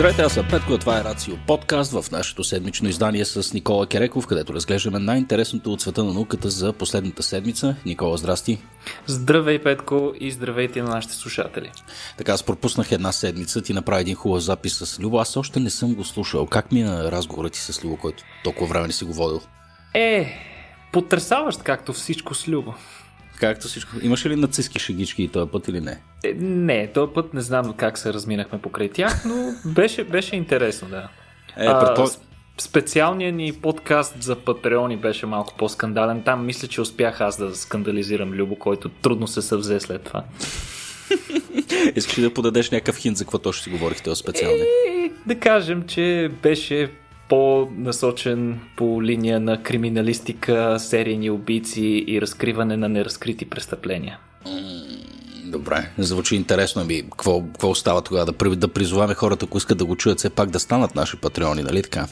Здравейте, аз съм Петко, това е Рацио подкаст в нашето седмично издание с Никола Кереков, където разглеждаме най-интересното от света на науката за последната седмица. Никола, здрасти! Здравей, Петко, и здравейте на нашите слушатели. Така, аз пропуснах една седмица, ти направи един хубав запис с Любо. Аз още не съм го слушал. Как мина разговорът ти с Любо, който толкова време не си го водил? Е, потрясаващ, както всичко с Любо. Както всичко. Имаше ли нацистски шегички и този път или не? Е, не, този път не знам как се разминахме покрай тях, но беше, беше интересно, да. Е, предпо... Специалният ни подкаст за Патреони беше малко по-скандален. Там мисля, че успях аз да скандализирам Любо, който трудно се съвзе след това. Искаш ли да подадеш някакъв хинт за какво точно си говорихте специални? Е, да кажем, че беше по-насочен по линия на криминалистика, серийни убийци и разкриване на неразкрити престъпления. Добре, звучи интересно ми. Какво, какво остава тогава? Да, да призоваме хората, ако искат да го чуят, все пак да станат наши патреони, нали така?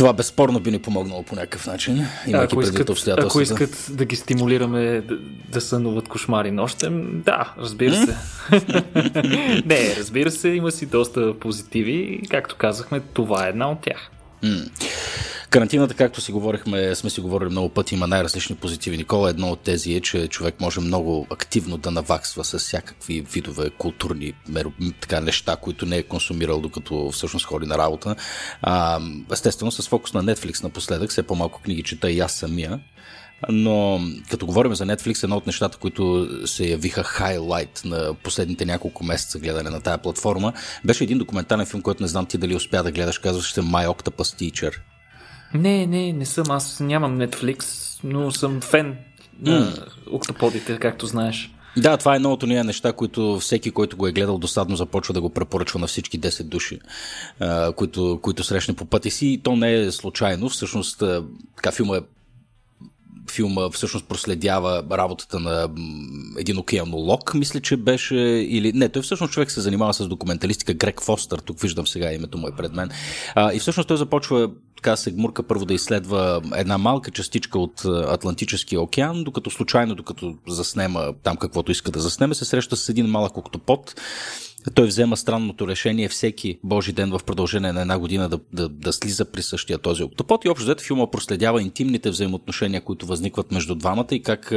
Това безспорно би ни помогнало по някакъв начин, имайки ако искат, ако искат да ги стимулираме да, да сънуват кошмари нощем, да, разбира се. Не, разбира се, има си доста позитиви. Както казахме, това е една от тях. Карантината, както си говорихме, сме си говорили много пъти, има най-различни позитиви. Никола, едно от тези е, че човек може много активно да наваксва с всякакви видове културни така, неща, които не е консумирал докато всъщност ходи на работа. А, естествено, с фокус на Netflix напоследък, все по-малко книги чета и аз самия. Но като говорим за Netflix, едно от нещата, които се явиха хайлайт на последните няколко месеца гледане на тая платформа, беше един документален филм, който не знам ти дали успя да гледаш, казваше се My Octopus Teacher. Не, не, не съм. Аз нямам Netflix, но съм фен на mm. октоподите, както знаеш. Да, това е едно от ние неща, които всеки, който го е гледал досадно, започва да го препоръчва на всички 10 души, които, които срещне по пъти си. И то не е случайно. Всъщност, така филма е филма всъщност проследява работата на един океанолог, мисля, че беше, или не, той всъщност човек се занимава с документалистика, Грег Фостър, тук виждам сега името му е пред мен. А, и всъщност той започва така се гмурка първо да изследва една малка частичка от Атлантическия океан, докато случайно, докато заснема там каквото иска да заснеме, се среща с един малък октопод, той взема странното решение всеки Божи ден в продължение на една година да, да, да слиза при същия този октопод и общо взето филма проследява интимните взаимоотношения, които възникват между двамата и как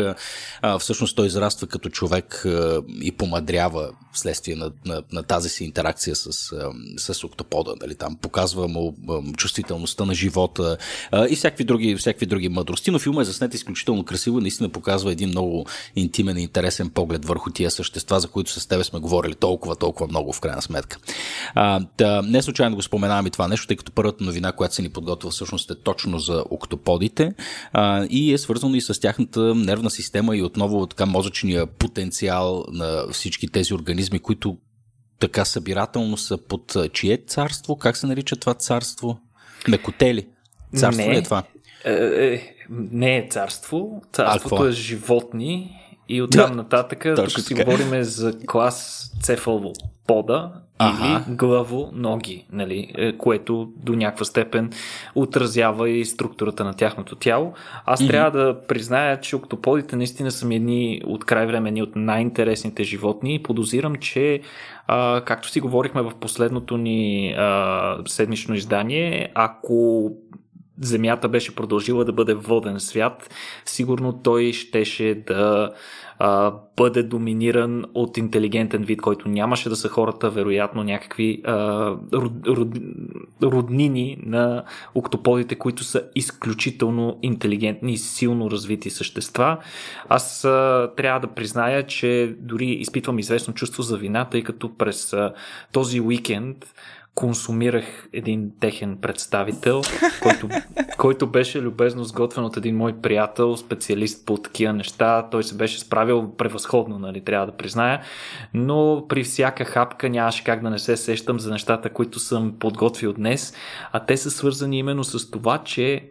а, всъщност той израства като човек а, и помадрява вследствие на, на, на тази си интеракция с, а, с октопода. Нали? Там показва му а, чувствителността на живота а, и всякакви други, всякакви други мъдрости, но филма е заснет изключително красиво и наистина показва един много интимен и интересен поглед върху тия същества, за които с тебе сме говорили толкова, толкова толкова много в крайна сметка. А, да, не случайно го споменавам и това нещо, тъй като първата новина, която се ни подготвя всъщност е точно за октоподите а, и е свързано и с тяхната нервна система и отново така мозъчния потенциал на всички тези организми, които така събирателно са под чие царство? Как се нарича това царство? Мекотели. Царство не, ли е това? Е, е, не е царство. Царството е? е животни и оттам да, нататък, тук си говорим за клас цефалопода ага. или главоноги, нали, е, което до някаква степен отразява и структурата на тяхното тяло. Аз mm-hmm. трябва да призная, че октоподите наистина са ми едни от край време едни от най-интересните животни и подозирам, че а, както си говорихме в последното ни а, седмично издание, ако Земята беше продължила да бъде воден свят, сигурно той щеше да а, бъде доминиран от интелигентен вид, който нямаше да са хората, вероятно някакви а, род, род, роднини на октоподите, които са изключително интелигентни и силно развити същества. Аз а, трябва да призная, че дори изпитвам известно чувство за вина, тъй като през а, този уикенд консумирах един техен представител, който, който беше любезно сготвен от един мой приятел, специалист по такива неща. Той се беше справил превъзходно, нали, трябва да призная, но при всяка хапка нямаше как да не се сещам за нещата, които съм подготвил днес, а те са свързани именно с това, че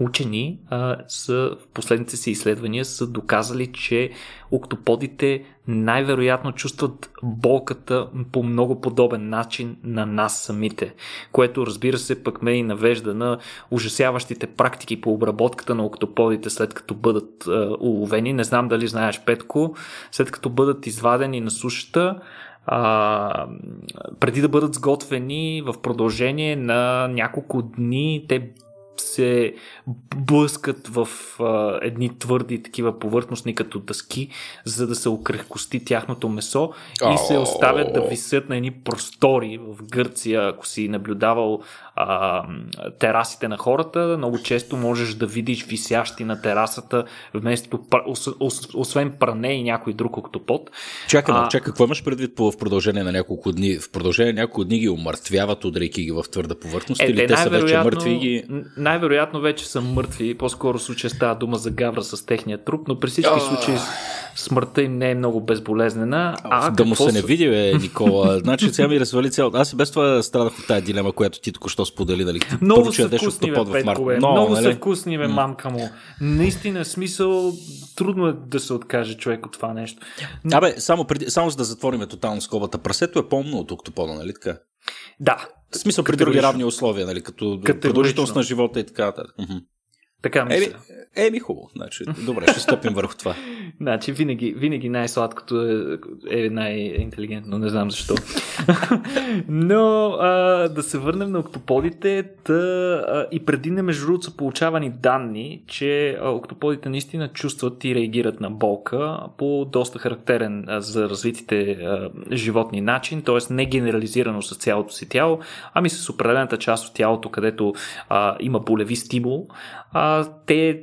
учени а, са, в последните си изследвания са доказали, че октоподите най-вероятно чувстват болката по много подобен начин на нас самите, което разбира се пък ме и навежда на ужасяващите практики по обработката на октоподите след като бъдат а, уловени. Не знам дали знаеш, Петко, след като бъдат извадени на сушата, а, преди да бъдат сготвени в продължение на няколко дни, те се блъскат в а, едни твърди такива повърхностни като дъски, за да се окрехкости тяхното месо и се оставят да висят на едни простори в Гърция, ако си наблюдавал а, терасите на хората, много често можеш да видиш висящи на терасата вместо, освен пране и някой друг октопод. Чакай, а... чакай, какво имаш предвид в продължение на няколко дни? В продължение на няколко дни ги умъртвяват, удрейки ги в твърда повърхност е, или те са вече мъртви ги... Най-вероятно вече са мъртви, по-скоро случая става дума за гавра с техния труп, но при всички случаи смъртта им не е много безболезнена. А, да му се не види, бе, Никола. значи сега ми развали цяло. Аз и без това страдах от тази дилема, която ти току-що сподели. Дали ти много са вкусни, бе, Петко, бе. Но, много нали? са вкусни, бе, мамка му. Наистина, смисъл, трудно е да се откаже човек от това нещо. Абе, само, преди, само за да затвориме тотално скобата. Прасето е по-умно от октопода, нали така? Да. В смисъл при други равни условия, нали, като продължителност на живота и така нататък. Така мисля. Еми, еми хубаво. Значи, добре, ще стъпим върху това. значи, винаги, винаги най-сладкото е, е най-интелигентно, не знам защо. Но а, да се върнем на октоподите. Та, а, и преди не между другото са получавани данни, че а, октоподите наистина чувстват и реагират на болка по доста характерен а, за развитите а, животни начин, т.е. не генерализирано с цялото си тяло, ами с определената част от тялото, където а, има болеви стимул а, те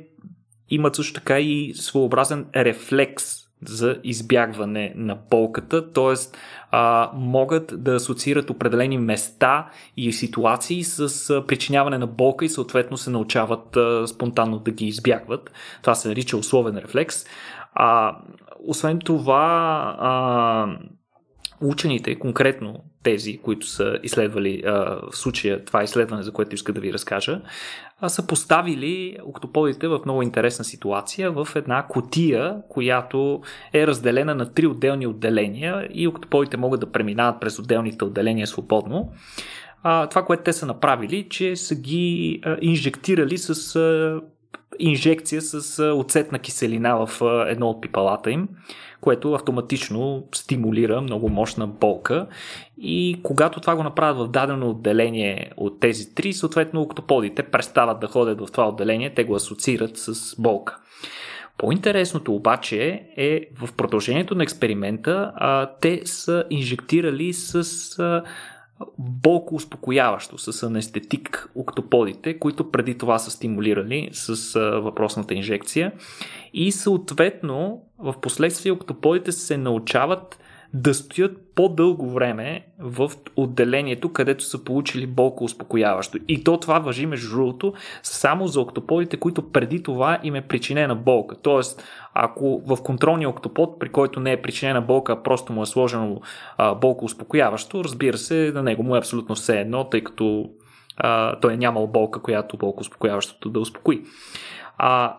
имат също така и своеобразен рефлекс за избягване на болката, т.е. могат да асоциират определени места и ситуации с а, причиняване на болка и съответно се научават а, спонтанно да ги избягват. Това се нарича условен рефлекс. А, освен това, а, учените, конкретно тези, които са изследвали а, в случая това изследване, за което иска да ви разкажа, а, са поставили октоподите в много интересна ситуация в една котия, която е разделена на три отделни отделения и октоподите могат да преминават през отделните отделения свободно. А, това, което те са направили, че са ги а, инжектирали с а, инжекция с оцетна киселина в едно от пипалата им което автоматично стимулира много мощна болка. И когато това го направят в дадено отделение от тези три, съответно октоподите престават да ходят в това отделение, те го асоциират с болка. По-интересното обаче е в продължението на експеримента а, те са инжектирали с а, болко успокояващо, с анестетик октоподите, които преди това са стимулирали с въпросната инжекция. И съответно, в последствие октоподите се научават да стоят по-дълго време в отделението, където са получили болко успокояващо. И то това въжи, между другото, само за октоподите, които преди това им е причинена болка. Тоест, ако в контролния октопод, при който не е причинена болка, а просто му е сложено а, болко успокояващо, разбира се, на него му е абсолютно все едно, тъй като а, той е нямал болка, която болко успокояващото да успокои. А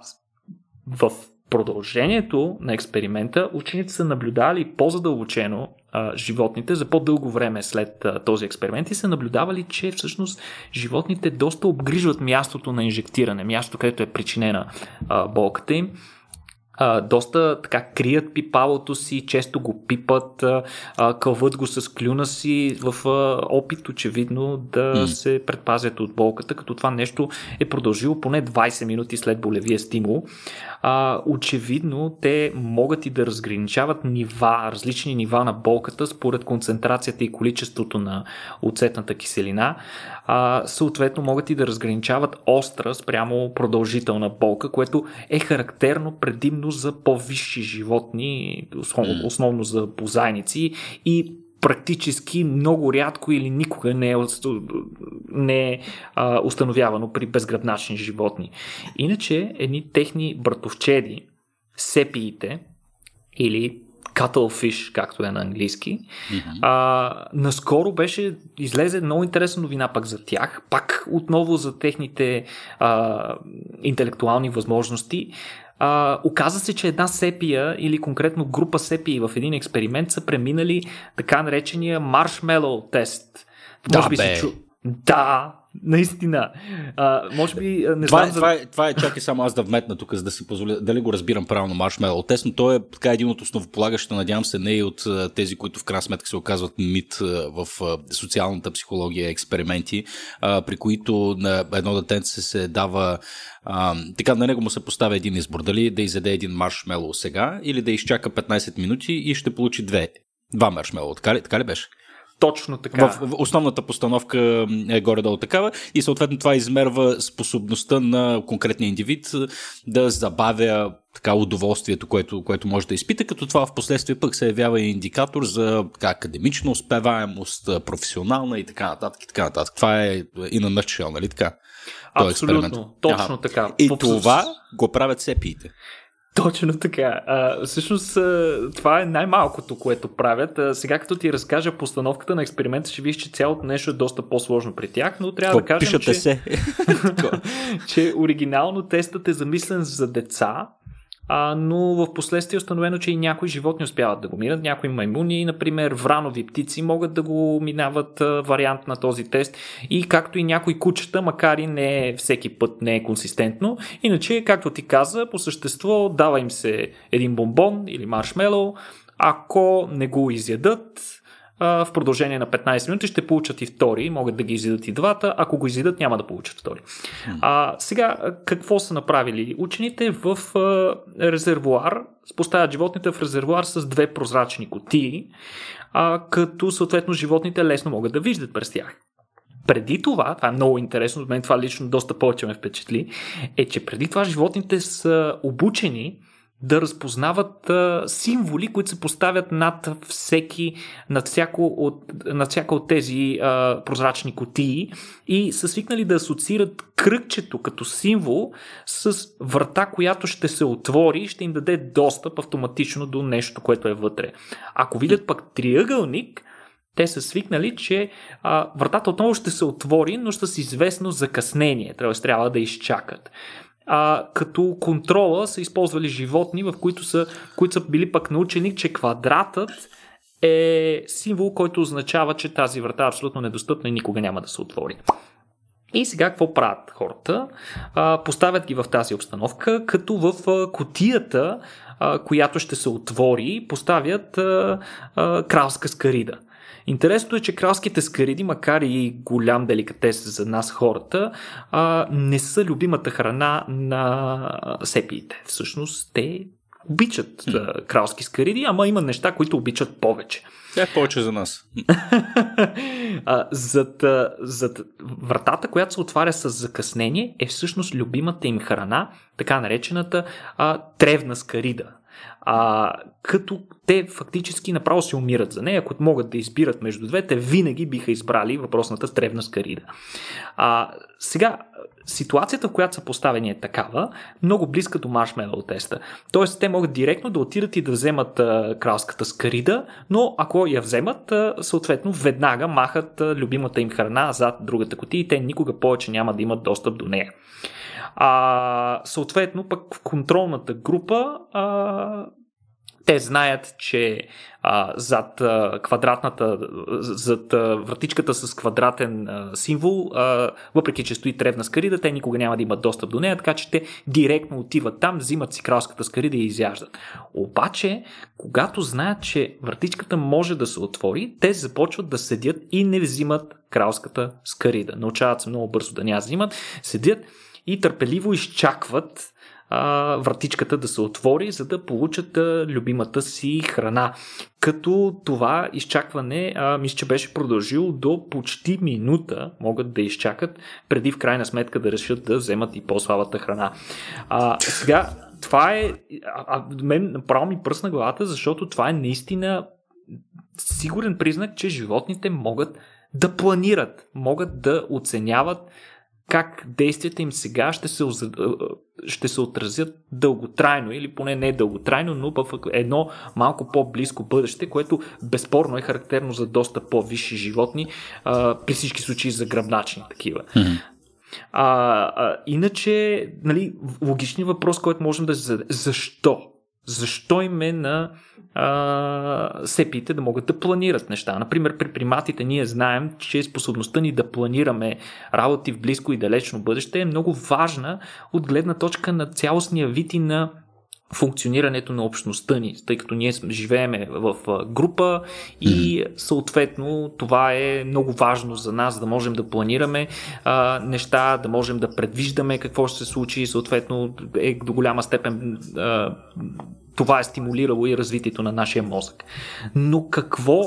в продължението на експеримента учените са наблюдавали по-задълбочено животните за по-дълго време след а, този експеримент и са наблюдавали, че всъщност животните доста обгрижват мястото на инжектиране, мястото, където е причинена а, болката им а, доста така крият пипалото си, често го пипат, а, кълват го с клюна си в а, опит очевидно да mm. се предпазят от болката, като това нещо е продължило поне 20 минути след болевия стимул. А, очевидно те могат и да разграничават нива, различни нива на болката според концентрацията и количеството на оцетната киселина. А, съответно могат и да разграничават остра спрямо продължителна болка, което е характерно предимно за по-висши животни, основно, основно за бозайници и практически много рядко или никога не е, не е а, установявано при безгръбначни животни. Иначе едни техни братовчеди, сепиите или cuttlefish, както е на английски. Mm-hmm. А, наскоро беше, излезе много интересна новина пак за тях, пак отново за техните а, интелектуални възможности. А, оказа се, че една сепия или конкретно група сепии в един експеримент са преминали така наречения маршмелоу тест. Да, може би бе. Се чу... Да, наистина. А, може би не това, знам. Е, за... това, е, това е, чакай само аз да вметна тук, за да си позволя, дали го разбирам правилно, маршмело. Тесно, той е така един от основополагащите, надявам се, не и от тези, които в крайна сметка се оказват мит в социалната психология, експерименти, а, при които на едно детенце се дава а, така на него му се поставя един избор. Дали да изяде един маршмело сега или да изчака 15 минути и ще получи две. Два маршмело. Така ли, така ли беше? Точно така. В, в основната постановка е горе-долу такава и съответно това измерва способността на конкретния индивид да забавя така удоволствието, което, което може да изпита, като това в последствие пък се явява и индикатор за така, академична успеваемост, професионална и така нататък. И така нататък. Това е и на нъчшел, нали така? Абсолютно, точно така. И това го правят сепиите. Точно така. А, всъщност това е най-малкото, което правят. А, сега като ти разкажа постановката на експеримента, ще видиш, че цялото нещо е доста по-сложно при тях, но трябва Какво, да кажем, че, се. че оригинално тестът е замислен за деца, а, но в последствие е установено, че и някои животни успяват да го минат. Някои маймуни, например, вранови птици могат да го минават а, вариант на този тест и както и някои кучета, макар и не всеки път не е консистентно. Иначе, както ти каза, по същество дава им се един бомбон или маршмело. Ако не го изядат, в продължение на 15 минути ще получат и втори, могат да ги изидат и двата, ако го изидат няма да получат втори. А, сега, какво са направили? Учените в а, резервуар, поставят животните в резервуар с две прозрачни котии, а, като съответно животните лесно могат да виждат през тях. Преди това, това е много интересно, от мен това лично доста повече ме впечатли, е, че преди това животните са обучени да разпознават символи, които се поставят над всеки, над, всяко от, над всяка от тези а, прозрачни котии и са свикнали да асоциират кръгчето като символ с врата, която ще се отвори и ще им даде достъп автоматично до нещо, което е вътре. Ако видят пък триъгълник, те са свикнали, че а, вратата отново ще се отвори, но с известно закъснение, т.е. трябва да изчакат а, като контрола са използвали животни, в които са, които са били пък научени, че квадратът е символ, който означава, че тази врата е абсолютно недостъпна и никога няма да се отвори. И сега какво правят хората? А, поставят ги в тази обстановка, като в котията, която ще се отвори, поставят а, а, кралска скарида. Интересното е, че кралските скариди, макар и голям деликатес за нас хората, а, не са любимата храна на сепиите. Всъщност те обичат а, кралски скариди, ама има неща, които обичат повече. Тя е повече за нас. а, зад, зад вратата, която се отваря с закъснение, е всъщност любимата им храна, така наречената а, тревна скарида а, като те фактически направо се умират за нея. Ако могат да избират между двете, винаги биха избрали въпросната стревна скарида. А, сега, ситуацията, в която са поставени е такава, много близка до маршмелоу теста. Тоест, те могат директно да отидат и да вземат а, кралската скарида, но ако я вземат, а, съответно, веднага махат а, любимата им храна зад другата котия и те никога повече няма да имат достъп до нея. А, съответно, пък в контролната група а, те знаят, че а, зад а, квадратната, зад а, вратичката с квадратен а, символ, а, въпреки че стои тревна скарида, те никога няма да имат достъп до нея, така че те директно отиват там, взимат си кралската скарида и изяждат. Обаче, когато знаят, че вратичката може да се отвори, те започват да седят и не взимат кралската скарида. Научават се много бързо да няма взимат, седят и търпеливо изчакват а, вратичката да се отвори, за да получат а, любимата си храна. Като това изчакване, а, мисля, че беше продължило до почти минута, могат да изчакат, преди в крайна сметка да решат да вземат и по-слабата храна. А, сега, това е. А, а, мен направо ми пръсна главата, защото това е наистина сигурен признак, че животните могат да планират, могат да оценяват как действията им сега ще се, ще се отразят дълготрайно, или поне не дълготрайно, но в едно малко по-близко бъдеще, което безспорно е характерно за доста по-висши животни, а, при всички случаи за гръбначни такива. Mm-hmm. А, а, иначе, нали, логичният въпрос, който можем да зададе, защо? Защо им е на а, сепиите да могат да планират неща? Например, при приматите ние знаем, че способността ни да планираме работи в близко и далечно бъдеще е много важна от гледна точка на цялостния вид и на функционирането на общността ни, тъй като ние живееме в група и съответно това е много важно за нас, да можем да планираме а, неща, да можем да предвиждаме какво ще се случи и съответно е до голяма степен а, това е стимулирало и развитието на нашия мозък. Но какво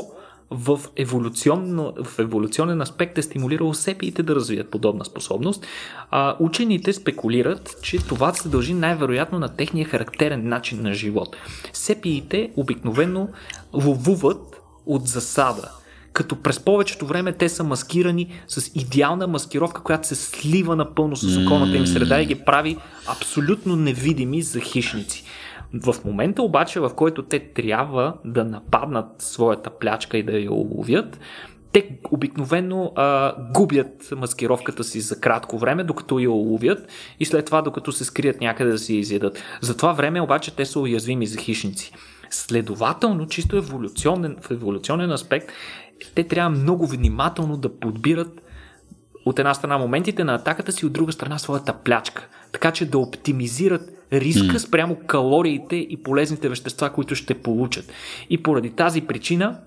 в, еволюционно, в еволюционен аспект е стимулирало сепиите да развият подобна способност. А, учените спекулират, че това се дължи най-вероятно на техния характерен начин на живот. Сепиите обикновено ловуват от засада, като през повечето време те са маскирани с идеална маскировка, която се слива напълно с околната им среда и ги прави абсолютно невидими за хищници. В момента обаче, в който те трябва да нападнат своята плячка и да я уловят, те обикновено а, губят маскировката си за кратко време, докато я уловят и след това, докато се скрият някъде да си изядат. За това време обаче те са уязвими за хищници. Следователно, чисто еволюционен, в еволюционен аспект, те трябва много внимателно да подбират от една страна моментите на атаката си, от друга страна своята плячка. Така че да оптимизират риска спрямо калориите и полезните вещества, които ще получат. И поради тази причина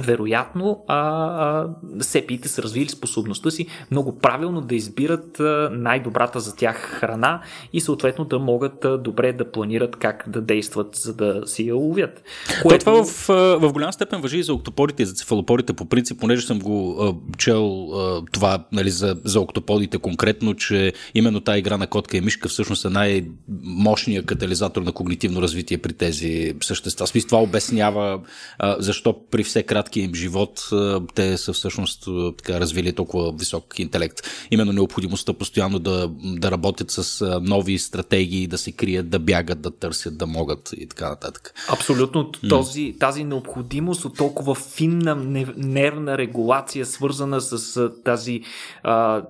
вероятно а, а, сепиите са развили способността си много правилно да избират най-добрата за тях храна и съответно да могат добре да планират как да действат, за да си я ловят. Което... Това в, в голям степен въжи и за октоподите и за цефалоподите по принцип, понеже съм го а, чел а, това нали, за, за октоподите конкретно, че именно тази игра на котка и мишка всъщност е най-мощният катализатор на когнитивно развитие при тези същества. Смисъл, това обяснява а, защо при все краткия им живот те са всъщност така развили толкова висок интелект. Именно необходимостта постоянно да, да работят с нови стратегии, да се крият, да бягат, да търсят, да могат и така нататък. Абсолютно. Този, тази необходимост от толкова финна нервна регулация, свързана с тази а,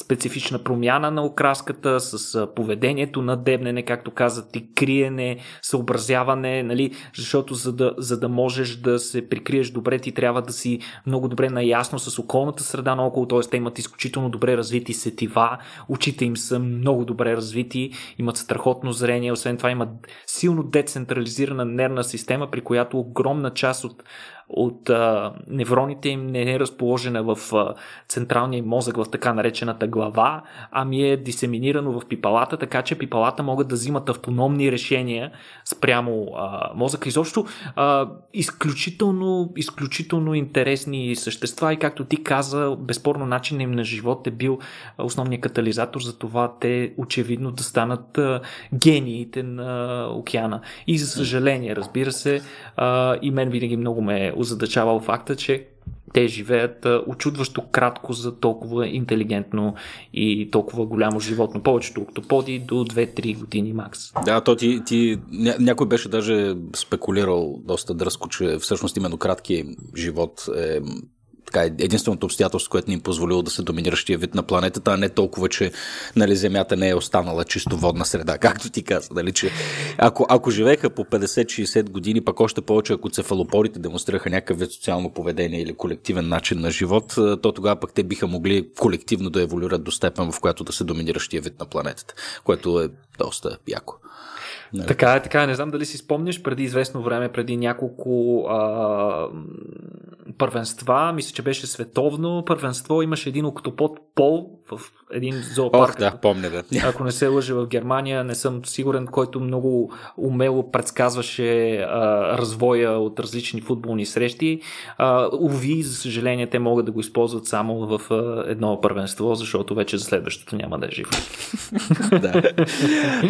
специфична промяна на окраската, с поведението на дебнене, както каза ти, криене, съобразяване, нали? защото за да, за да можеш да се прикриеш добре, ти трябва да си много добре наясно с околната среда наоколо, т.е. те имат изключително добре развити сетива, очите им са много добре развити, имат страхотно зрение, освен това имат силно децентрализирана нервна система, при която огромна част от от а, невроните им не е разположена в а, централния мозък, в така наречената глава, ами е дисеминирано в пипалата, така че пипалата могат да взимат автономни решения спрямо а, мозъка. Изобщо а, изключително, изключително интересни същества и както ти каза, безспорно начин им на живот е бил основният катализатор за това те очевидно да станат а, гениите на океана. И за съжаление, разбира се, а, и мен винаги много ме озадачавал факта, че те живеят очудващо кратко за толкова интелигентно и толкова голямо животно. Повечето октоподи до 2-3 години макс. Да, то ти, ти ня, някой беше даже спекулирал доста дръско, че всъщност именно кратки живот е така, единственото обстоятелство, което ни им позволило да се доминиращия вид на планетата, а не толкова, че нали, Земята не е останала чисто водна среда, както ти каза. Нали, че ако, ако живееха по 50-60 години, пък още повече, ако цефалопорите демонстрираха някакъв вид социално поведение или колективен начин на живот, то тогава пък те биха могли колективно да еволюират до степен, в която да се доминиращия вид на планетата, което е доста яко. Не. Така е, така е. Не знам дали си спомняш преди известно време, преди няколко а, първенства, мисля, че беше световно първенство, имаше един октопод Пол в един зоопарк. Ох, да, помня да. Ако не се лъжа в Германия, не съм сигурен, който много умело предсказваше а, развоя от различни футболни срещи. А, уви, за съжаление, те могат да го използват само в а, едно първенство, защото вече за следващото няма да е живо. да.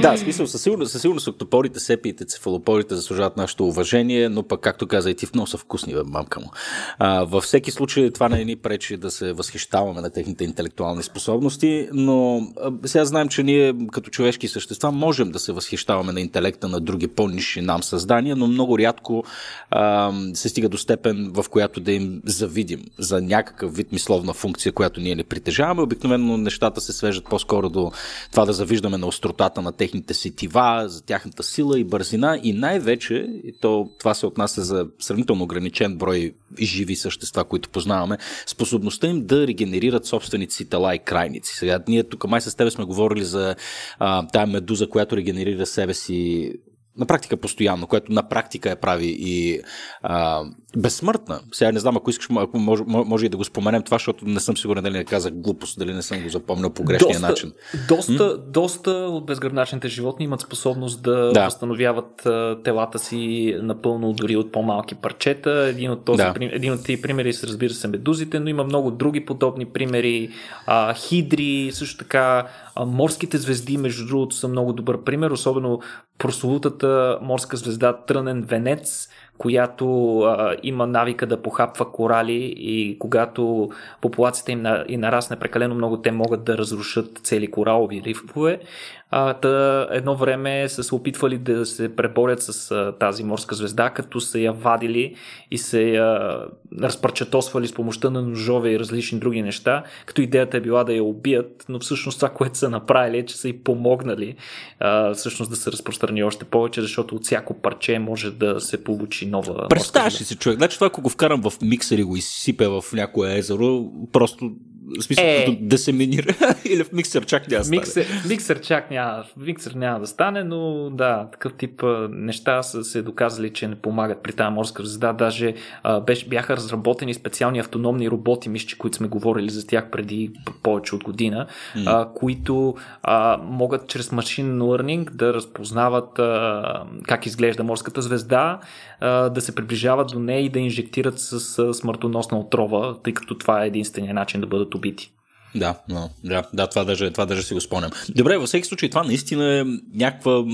да, смисъл, със сигурност, със сигурност октопорите, сепиите, цефалопорите заслужават нашето уважение, но пък, както каза и ти, в много са вкусни, бе, мамка му. А, във всеки случай това не ни пречи да се възхищаваме на техните интелектуални способности, но сега знаем, че ние като човешки същества можем да се възхищаваме на интелекта на други по-ниши нам създания, но много рядко а, се стига до степен, в която да им завидим за някакъв вид мисловна функция, която ние не притежаваме. Обикновено нещата се свежат по-скоро до това да завиждаме на остротата на техните сетива, за тях тяхната сила и бързина и най-вече, и то, това се отнася за сравнително ограничен брой живи същества, които познаваме, способността им да регенерират собствените си тела и крайници. Сега, ние тук май с тебе сме говорили за а, тая медуза, която регенерира себе си на практика постоянно, което на практика я прави и а, безсмъртна. Сега не знам, ако искаш, ако може, може и да го споменем това, защото не съм сигурен дали не казах глупост, дали не съм го запомнил по грешния доста, начин. Доста, м? доста от безгръбначните животни имат способност да, да. възстановяват телата си напълно дори от по-малки парчета. Един от, този, да. един от тези примери са, разбира се, медузите, но има много други подобни примери. А, хидри, също така а, морските звезди, между другото, са много добър пример, особено прословутата морска звезда Трънен венец, която а, има навика да похапва корали и когато популацията им на, и нарасне прекалено много, те могат да разрушат цели коралови рифове. А, та едно време са се опитвали да се преборят с а, тази морска звезда, като са я вадили и се я разпърчатосвали с помощта на ножове и различни други неща, като идеята е била да я убият, но всъщност това, което са направили е, че са и помогнали а, всъщност да се разпространи още повече, защото от всяко парче може да се получи нова. Представяш ли се, човек? Значи това, ако го вкарам в миксер и го изсипе в някое езеро, просто в смисъл, е, да се минира или в миксер чак няма да стане. Миксер, миксер чак няма, миксер няма да стане, но да, такъв тип неща са се доказали, че не помагат при тази морска звезда. Даже а, беше, бяха разработени специални автономни роботи, мисля, които сме говорили за тях преди повече от година, mm. а, които а, могат чрез машин learning да разпознават а, как изглежда морската звезда, а, да се приближават до нея и да инжектират с а, смъртоносна отрова, тъй като това е единствения начин да бъдат убити. Да, но, да, да това, даже, това даже си го спомням. Добре, във всеки случай това наистина е някаква,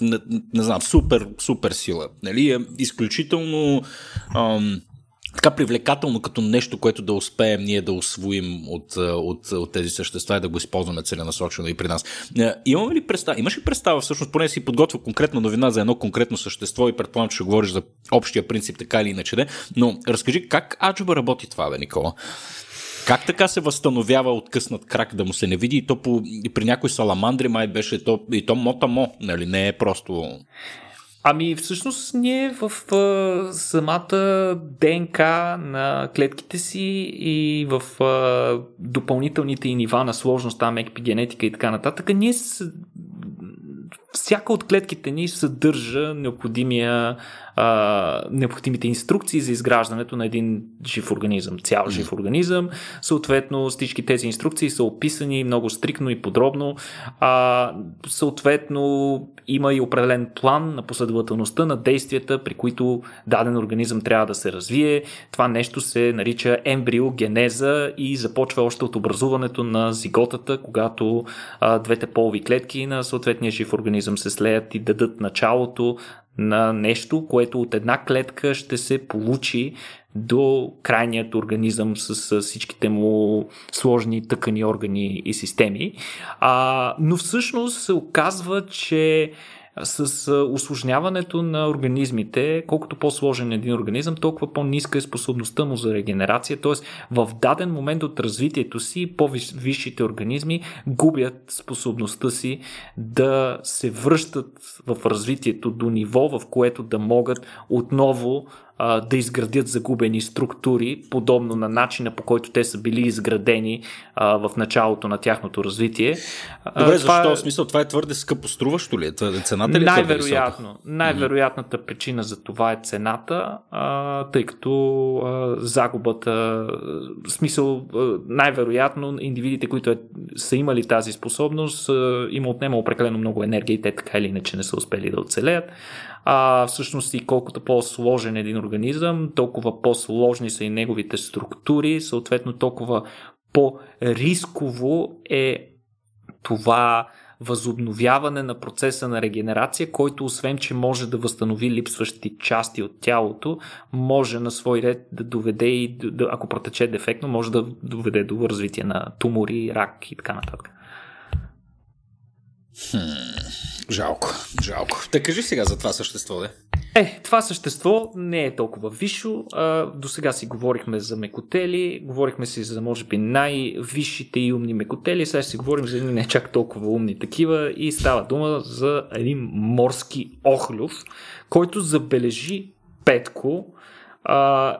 не, не знам, супер, супер сила. Нали? Е изключително ам, така привлекателно като нещо, което да успеем ние да освоим от, от, от тези същества и да го използваме целенасочено и при нас. Е, имаме ли представа, имаш ли представа, всъщност, поне си подготвил конкретна новина за едно конкретно същество и предполагам, че ще говориш за общия принцип така или иначе, но разкажи как Аджуба работи това, бе, Никола? Как така се възстановява откъснат крак да му се не види и то по, и при някои саламандри май беше то, и то мота-мо, нали? Не е просто... Ами всъщност ние в а, самата ДНК на клетките си и в а, допълнителните и нива на сложност, там екпигенетика и така нататък, ние с... всяка от клетките ни съдържа необходимия а, необходимите инструкции за изграждането на един жив организъм, цял жив организъм. Съответно, всички тези инструкции са описани много стрикно и подробно. А, съответно, има и определен план на последователността на действията, при които даден организъм трябва да се развие. Това нещо се нарича ембриогенеза и започва още от образуването на зиготата, когато а, двете полови клетки на съответния жив организъм се слеят и дадат началото на нещо, което от една клетка ще се получи до крайният организъм с, с всичките му сложни тъкани, органи и системи. А, но всъщност се оказва, че с осложняването на организмите, колкото по-сложен е един организъм, толкова по-ниска е способността му за регенерация. Т.е. в даден момент от развитието си, по-висшите организми губят способността си да се връщат в развитието до ниво, в което да могат отново а, да изградят загубени структури, подобно на начина по който те са били изградени а, в началото на тяхното развитие. Добре, това защо? Е... смисъл, това е твърде скъпо струващо ли? Е? Цената ли е най-вероятно, най-вероятната mm-hmm. причина за това е цената, а, тъй като а, загубата, в смисъл, а, най-вероятно индивидите, които е, са имали тази способност, а, има отнемало прекалено много енергия и те така или иначе не са успели да оцелеят а всъщност и колкото по-сложен е един организъм, толкова по-сложни са и неговите структури, съответно толкова по-рисково е това възобновяване на процеса на регенерация, който освен, че може да възстанови липсващи части от тялото, може на свой ред да доведе и, ако протече дефектно, може да доведе до развитие на тумори, рак и така нататък. Хм, жалко, жалко. Та кажи сега за това същество, де. Е, това същество не е толкова висшо. До сега си говорихме за мекотели, говорихме си за, може би, най-висшите и умни мекотели, сега си говорим за едни не чак толкова умни такива и става дума за един морски охлюв, който забележи Петко, а,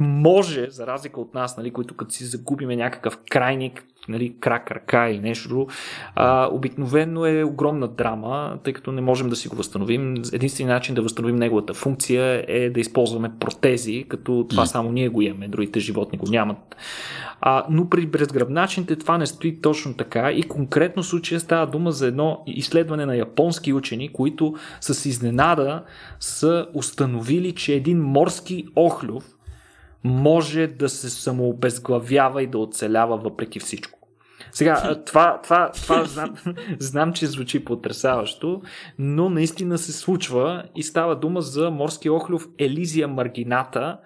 може, за разлика от нас, нали, които като си загубиме някакъв крайник, нали, крак, ръка или нещо, а, обикновено е огромна драма, тъй като не можем да си го възстановим. Единственият начин да възстановим неговата функция е да използваме протези, като това само ние го имаме, другите животни го нямат. А, но при безгръбначните това не стои точно така и конкретно случая става дума за едно изследване на японски учени, които с изненада са установили, че един морски охлюв може да се самообезглавява и да оцелява въпреки всичко. Сега, това, това, това знам, знам, че звучи потрясаващо, но наистина се случва и става дума за морски охлюв Елизия маргината,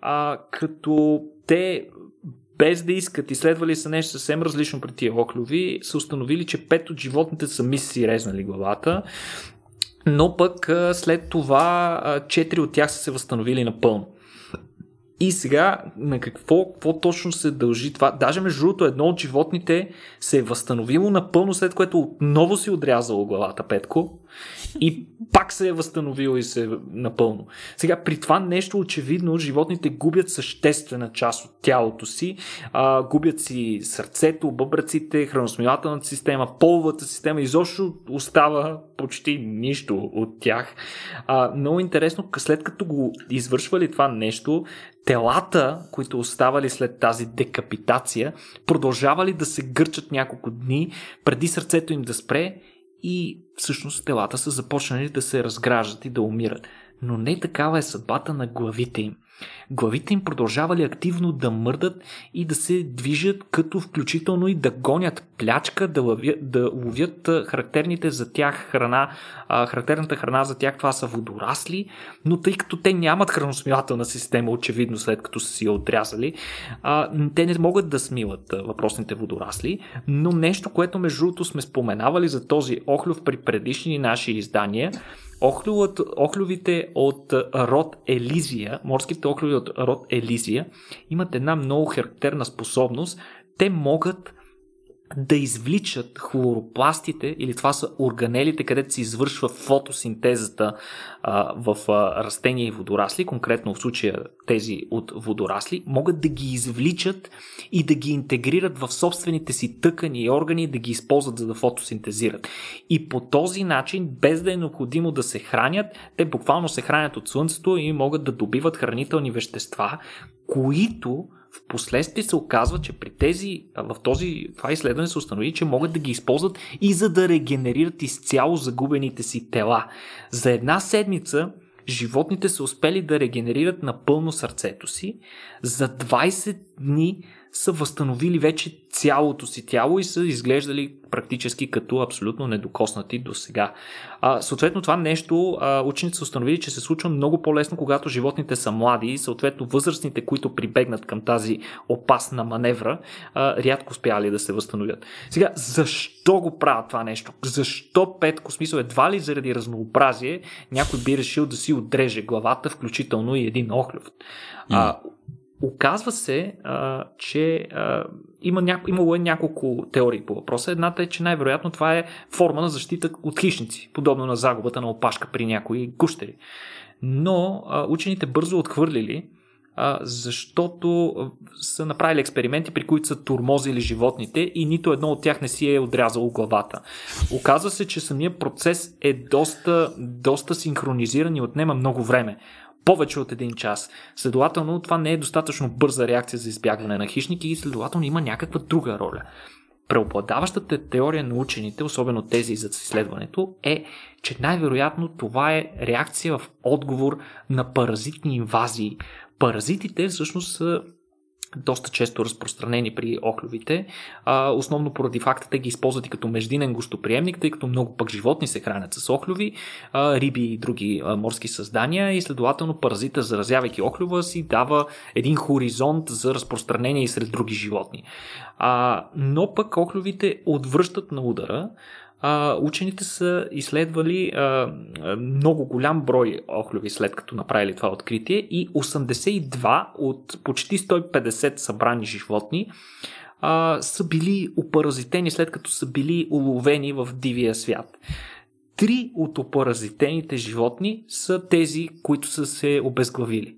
а, като те без да искат, изследвали са нещо съвсем различно при тия охлюви, са установили, че пет от животните сами си резнали главата, но пък след това четири от тях са се възстановили напълно. И сега на какво, какво точно се дължи това? Даже между другото едно от животните се е възстановило напълно след което отново си отрязало главата Петко и пак се е възстановило и се е напълно. Сега при това нещо очевидно животните губят съществена част от тялото си, а, губят си сърцето, бъбраците, храносмилателната система, половата система, изобщо остава почти нищо от тях. А, много интересно, след като го извършвали това нещо, телата, които оставали след тази декапитация, продължавали да се гърчат няколко дни преди сърцето им да спре и всъщност телата са започнали да се разграждат и да умират. Но не такава е съдбата на главите им. Главите им продължавали активно да мърдат и да се движат, като включително и да гонят плячка, да ловят, да ловят характерните за тях храна. А, характерната храна за тях това са водорасли, но тъй като те нямат храносмилателна система, очевидно след като са си я отрязали, а, те не могат да смилат въпросните водорасли, но нещо, което между другото сме споменавали за този охлюв при предишни наши издания, охлювите от род Елизия, морските охлюви от род Елизия, имат една много характерна способност. Те могат да извличат хлоропластите, или това са органелите, където се извършва фотосинтезата а, в а, растения и водорасли, конкретно в случая тези от водорасли, могат да ги извличат и да ги интегрират в собствените си тъкани и органи, да ги използват за да фотосинтезират. И по този начин, без да е необходимо да се хранят, те буквално се хранят от слънцето и могат да добиват хранителни вещества, които Впоследствие се оказва, че при тези, в този, това изследване се установи, че могат да ги използват и за да регенерират изцяло загубените си тела. За една седмица животните са успели да регенерират напълно сърцето си. За 20 дни са възстановили вече цялото си тяло и са изглеждали практически като абсолютно недокоснати до сега. Съответно, това нещо а, учените са установили, че се случва много по-лесно, когато животните са млади и съответно възрастните, които прибегнат към тази опасна маневра, а, рядко успяли да се възстановят. Сега, защо го правят това нещо? Защо петко смисъл едва ли заради разнообразие някой би решил да си отреже главата, включително и един охлюв? А, Оказва се, а, че а, има ня... имало е няколко теории по въпроса. Едната е, че най-вероятно това е форма на защита от хищници, подобно на загубата на опашка при някои гущери. Но а, учените бързо отхвърлили, а, защото са направили експерименти, при които са турмозили животните и нито едно от тях не си е отрязало главата. Оказва се, че самия процес е доста, доста синхронизиран и отнема много време повече от един час. Следователно, това не е достатъчно бърза реакция за избягване на хищники и следователно има някаква друга роля. Преобладаващата теория на учените, особено тези за изследването, е, че най-вероятно това е реакция в отговор на паразитни инвазии. Паразитите всъщност са доста често разпространени при охлювите, основно поради факта те ги използват и като междинен гостоприемник, тъй като много пък животни се хранят с охлюви, риби и други морски създания и следователно паразита, заразявайки охлюва, си дава един хоризонт за разпространение и сред други животни. Но пък охлювите отвръщат на удара, а, учените са изследвали а, много голям брой охлюви след като направили това откритие и 82 от почти 150 събрани животни а, са били опаразитени след като са били уловени в дивия свят. Три от опаразитените животни са тези, които са се обезглавили.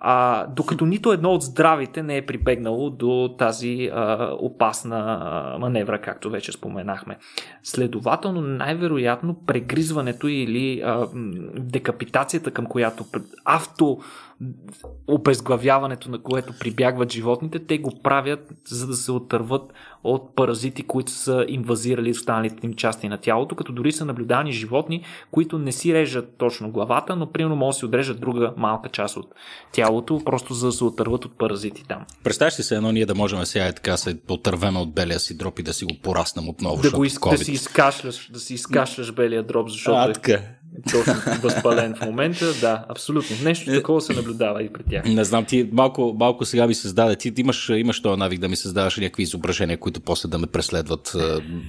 А, докато нито едно от здравите не е прибегнало до тази а, опасна маневра, както вече споменахме. Следователно, най-вероятно прегризването или а, декапитацията, към която авто обезглавяването, на което прибягват животните, те го правят за да се отърват от паразити, които са инвазирали останалите им части на тялото, като дори са наблюдани животни, които не си режат точно главата, но примерно могат да си отрежат друга малка част от тялото, просто за да се отърват от паразити там. Представяш ли се едно ние да можем сега е така се отървем от белия си дроп и да си го пораснем отново? Да, го из... да си изкашляш, да си изкашляш белия дроп, защото а, така. е точно възпален в момента. Да, абсолютно. Нещо такова се наблюдава и при тях. Не знам, ти малко, малко сега ми създаде. Ти имаш, имаш този навик да ми създаваш някакви изображения, които после да ме преследват.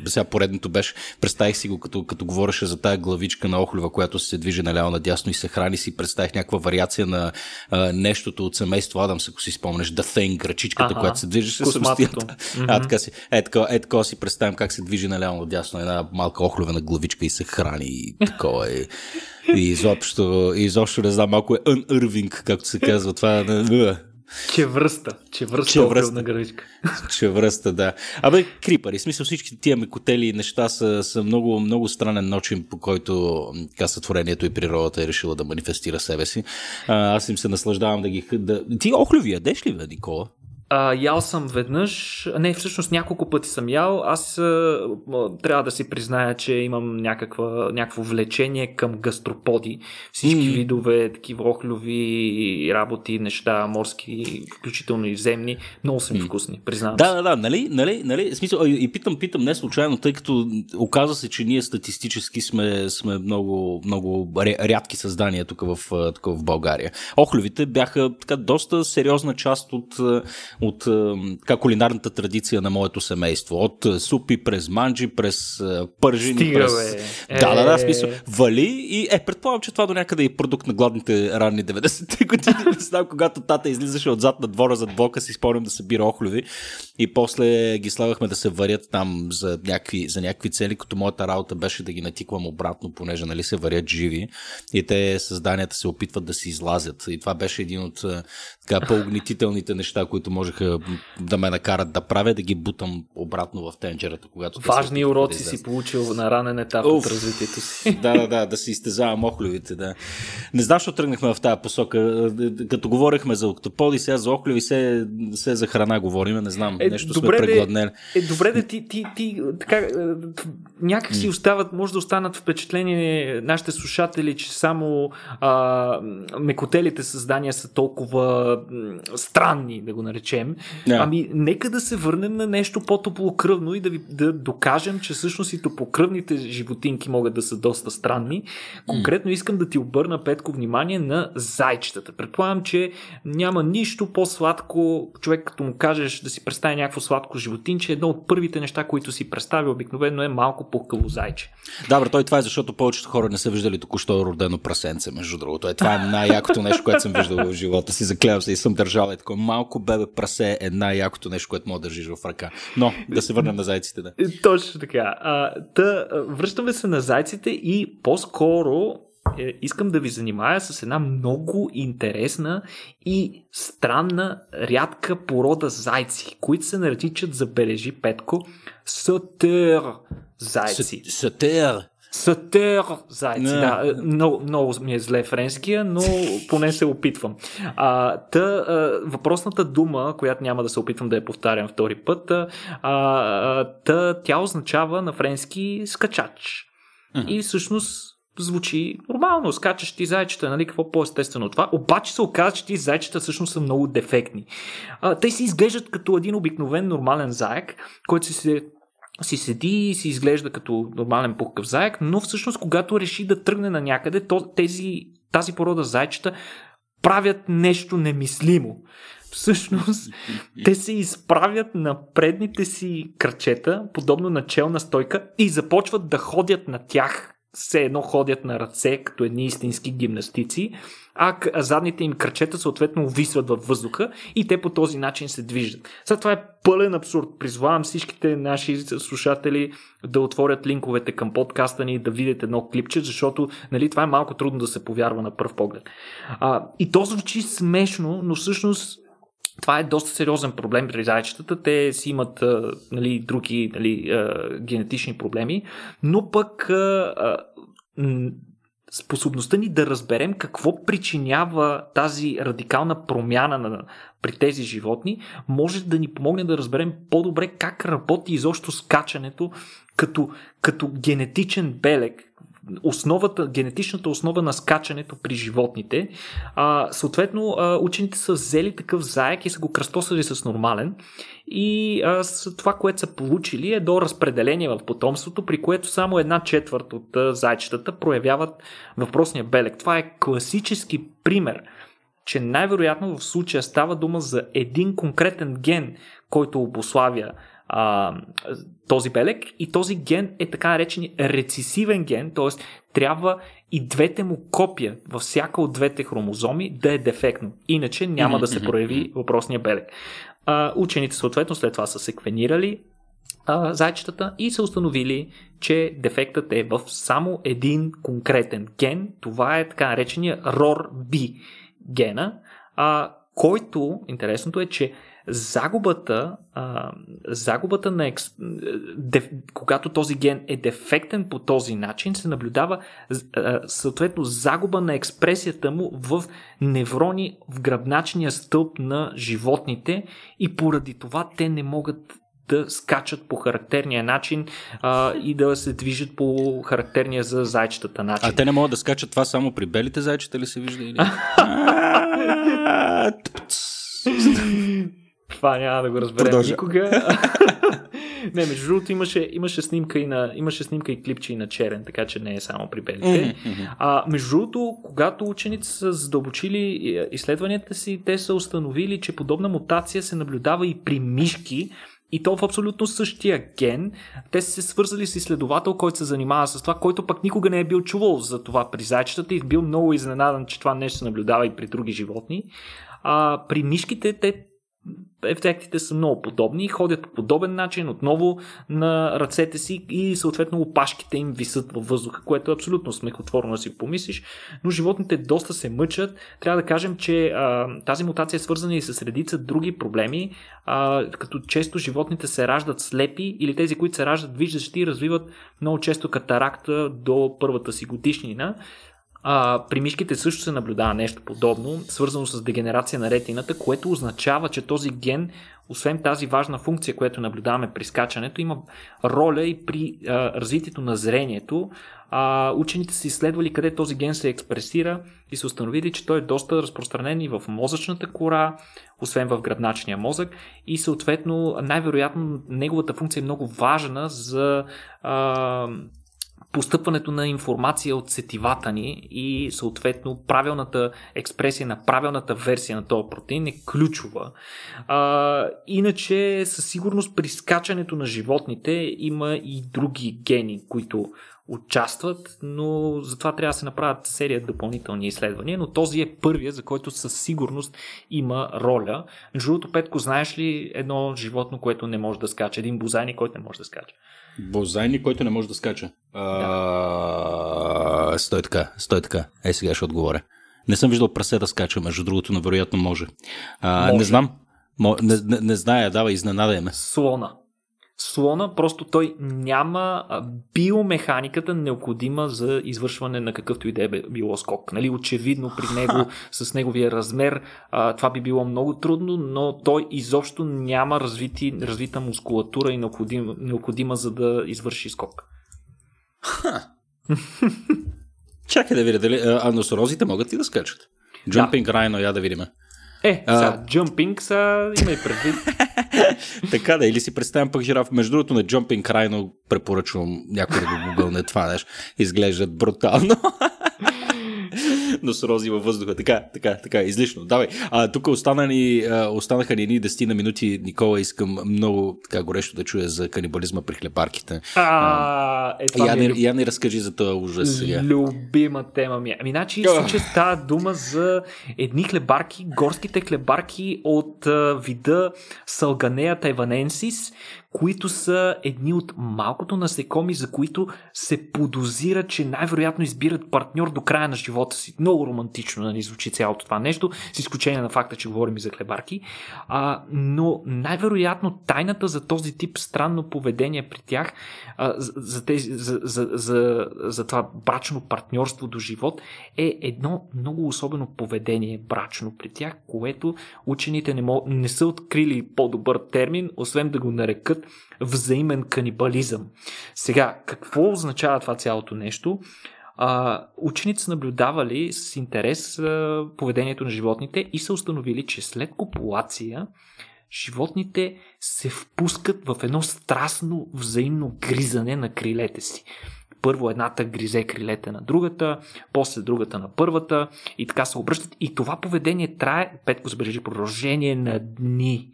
Сега поредното беше, представих си го, като, като говореше за тая главичка на охлюва, която се движи наляво надясно и се храни си. Представих някаква вариация на а, нещото от семейство Адамс, ако си спомнеш, The Thing, ръчичката, ага, която се движи с космастията. Mm-hmm. А, така си. Е, така, е, така си представям как се движи наляво надясно една малка охлювена главичка и се храни. И такова е. И изобщо, изобщо не знам, малко е unirving, както се казва. Това не, Че връста, че връста, че връста на гравичка. Че връста, да. Абе, крипари, смисъл всички тия мекотели и неща са, са много, много странен начин, по който така сътворението и природата е решила да манифестира себе си. А, аз им се наслаждавам да ги... Да... Ти охлюви ядеш ли, бе, Никола? А, ял съм веднъж, не, всъщност няколко пъти съм ял. Аз а, трябва да си призная, че имам някаква, някакво влечение към гастроподи. Всички mm. видове, такива охлюви работи, неща, морски, включително и земни, много са ми mm. вкусни, признавам Да, да, да, нали, нали, нали, смисъл, и питам, питам не случайно, тъй като оказва се, че ние статистически сме, сме много, много рядки създания тук в, тук в България. Охлювите бяха така доста сериозна част от от така, кулинарната традиция на моето семейство. От супи през манджи, през пържини, Стига, през... Бе. Да, да, да, смисъл. Вали и е, предполагам, че това до някъде е продукт на гладните ранни 90-те години. Не знам, когато тата излизаше отзад на двора зад блока, си спомням да събира охлюви и после ги слагахме да се варят там за някакви, за някакви цели, като моята работа беше да ги натиквам обратно, понеже нали се варят живи и те създанията се опитват да си излазят. И това беше един от така по-огнетителните неща, които можеха да ме накарат да правя, да ги бутам обратно в тенджерата, когато Важни уроци да си получил на ранен етап Уф, от развитието си. Да, да, да, да се изтезавам охлювите, да. Не знам, защо тръгнахме в тази посока. Като говорихме за октоподи, сега за охлюви, се, се за храна говорим, не знам, е, нещо добре сме прегладнели. Е, добре да ти, ти, ти така, е, някак си остават, може да останат впечатление нашите слушатели, че само а, мекотелите създания са толкова странни, да го наречем. Yeah. Ами, нека да се върнем на нещо по-топлокръвно и да ви да докажем, че всъщност и топлокръвните животинки могат да са доста странни. Конкретно искам да ти обърна, Петко, внимание на зайчетата. Предполагам, че няма нищо по-сладко, човек като му кажеш да си представи някакво сладко животинче, едно от първите неща, които си представи обикновено е малко пухкаво зайче. Да, бре, той това е защото повечето хора не са виждали току-що родено прасенце, между другото. Е, това е най-якото нещо, което съм виждал в живота си. Заклевам се и съм държал е такова малко бебе прасе е най-якото нещо, което мога да държиш в ръка. Но да се върнем на зайците. Да. Точно така. А, та, връщаме се на зайците и по-скоро е, искам да ви занимая с една много интересна и странна, рядка порода зайци, които се наричат, забележи Петко, сатер зайци. Сатер. Сатер зайци, не. да. Много, много ми е зле френския, но поне се опитвам. А, та, а, въпросната дума, която няма да се опитвам да я повтарям втори път, а, та, тя означава на френски скачач. Uh-huh. И всъщност звучи нормално, скачащи зайчета, нали, какво по-естествено от това. Обаче се оказа, че тези зайчета всъщност са много дефектни. А, те си изглеждат като един обикновен нормален заек, който си се си седи и си изглежда като нормален пухкав заек, но всъщност когато реши да тръгне на някъде, то, тези, тази порода зайчета правят нещо немислимо. всъщност те се изправят на предните си кръчета, подобно на челна стойка и започват да ходят на тях все едно ходят на ръце, като едни истински гимнастици, а задните им кръчета съответно увисват във въздуха и те по този начин се движат. Сега това е пълен абсурд. Призвавам всичките наши слушатели да отворят линковете към подкаста ни и да видят едно клипче, защото нали, това е малко трудно да се повярва на пръв поглед. А, и то звучи смешно, но всъщност това е доста сериозен проблем при зайчетата. Те си имат нали, други нали, генетични проблеми, но пък способността ни да разберем какво причинява тази радикална промяна на, при тези животни, може да ни помогне да разберем по-добре как работи изобщо скачането като, като генетичен белег, основата, генетичната основа на скачането при животните. А, съответно, а, учените са взели такъв заек и са го кръстосали с нормален и а, с това, което са получили е до разпределение в потомството, при което само една четвърт от а, зайчетата проявяват въпросния белег. Това е класически пример че най-вероятно в случая става дума за един конкретен ген, който обославя а, този белег и този ген е така наречен рецесивен ген, т.е. трябва и двете му копия във всяка от двете хромозоми да е дефектно. Иначе няма да се прояви въпросния белег. А, учените съответно след това са секвенирали а, зайчетата и са установили, че дефектът е в само един конкретен ген. Това е така наречения ROR-B гена, а, който, интересното е, че загубата, а, загубата на екс... деф... когато този ген е дефектен по този начин, се наблюдава а, съответно загуба на експресията му в неврони в гръбначния стълб на животните и поради това те не могат да скачат по характерния начин а, и да се движат по характерния за зайчетата начин. А те не могат да скачат това само при белите зайчета ли се вижда? Или? Това няма да го разберем Продължа. никога. не, между другото имаше, имаше, снимка и на, имаше снимка и клипче и на черен, така че не е само при белите. Mm-hmm. А, между другото, когато ученици са задълбочили е, изследванията си, те са установили, че подобна мутация се наблюдава и при мишки, и то в абсолютно същия ген. Те са се свързали с изследовател, който се занимава с това, който пък никога не е бил чувал за това при зайчетата и бил много изненадан, че това нещо се наблюдава и при други животни. А, при мишките те ефектите са много подобни, ходят по подобен начин отново на ръцете си и съответно опашките им висат във въздуха, което е абсолютно смехотворно да си помислиш, но животните доста се мъчат. Трябва да кажем, че а, тази мутация е свързана и с редица други проблеми, а, като често животните се раждат слепи или тези, които се раждат виждащи, развиват много често катаракта до първата си годишнина. А, при мишките също се наблюдава нещо подобно, свързано с дегенерация на ретината, което означава, че този ген, освен тази важна функция, която наблюдаваме при скачането, има роля и при а, развитието на зрението. А, учените са изследвали къде този ген се експресира и са установили, че той е доста разпространен и в мозъчната кора, освен в гръбначния мозък и съответно най-вероятно неговата функция е много важна за а, постъпването на информация от сетивата ни и съответно правилната експресия на правилната версия на този протеин е ключова. А, иначе със сигурност при скачането на животните има и други гени, които участват, но затова трябва да се направят серия допълнителни изследвания, но този е първия, за който със сигурност има роля. Между другото, Петко, знаеш ли едно животно, което не може да скача? Един бозайник, който не може да скача? Бозайник, който не може да скача. А... Стой така, стой така. Е, сега ще отговоря. Не съм виждал прасе да скача, между другото, но вероятно може. А, може. Не знам. Не, не, не зная, давай, изненадай ме. Слона слона, просто той няма биомеханиката необходима за извършване на какъвто и да е било скок. Нали, очевидно при него, с неговия размер, това би било много трудно, но той изобщо няма развити, развита мускулатура и необходима, необходима за да извърши скок. Чакай да видя дали. А носорозите могат ли да скачат? Jumping да. Rhino, я да видим. Е, сега, джумпинг са, има и предвид. така да, или си представям пък жираф. Между другото, на джумпинг крайно препоръчвам някой да го гугълне това нещо. Изглеждат брутално. носорози във въздуха. Така, така, така, излишно. Давай. А, тук остана ни, останаха ни едни 10 на минути. Никола, искам много така горещо да чуя за канибализма при хлебарките. А, е, я, не, люб... я не разкажи за този ужас сега. Любима тема ми. Е. Ами, значи, случай става дума за едни хлебарки, горските хлебарки от вида Салганея тайваненсис, които са едни от малкото насекоми, за които се подозира, че най-вероятно избират партньор до края на живота си. Много романтично нали, звучи цялото това нещо, с изключение на факта, че говорим и за хлебарки. А, но най-вероятно тайната за този тип странно поведение при тях, а, за, тези, за, за, за, за това брачно партньорство до живот, е едно много особено поведение брачно при тях, което учените не, мог, не са открили по-добър термин, освен да го нарекат взаимен канибализъм. Сега, какво означава това цялото нещо? А, учените са наблюдавали с интерес а, поведението на животните и са установили, че след копулация животните се впускат в едно страстно взаимно гризане на крилете си. Първо едната гризе крилете на другата, после другата на първата и така се обръщат. И това поведение трае, петко забележи, продължение на дни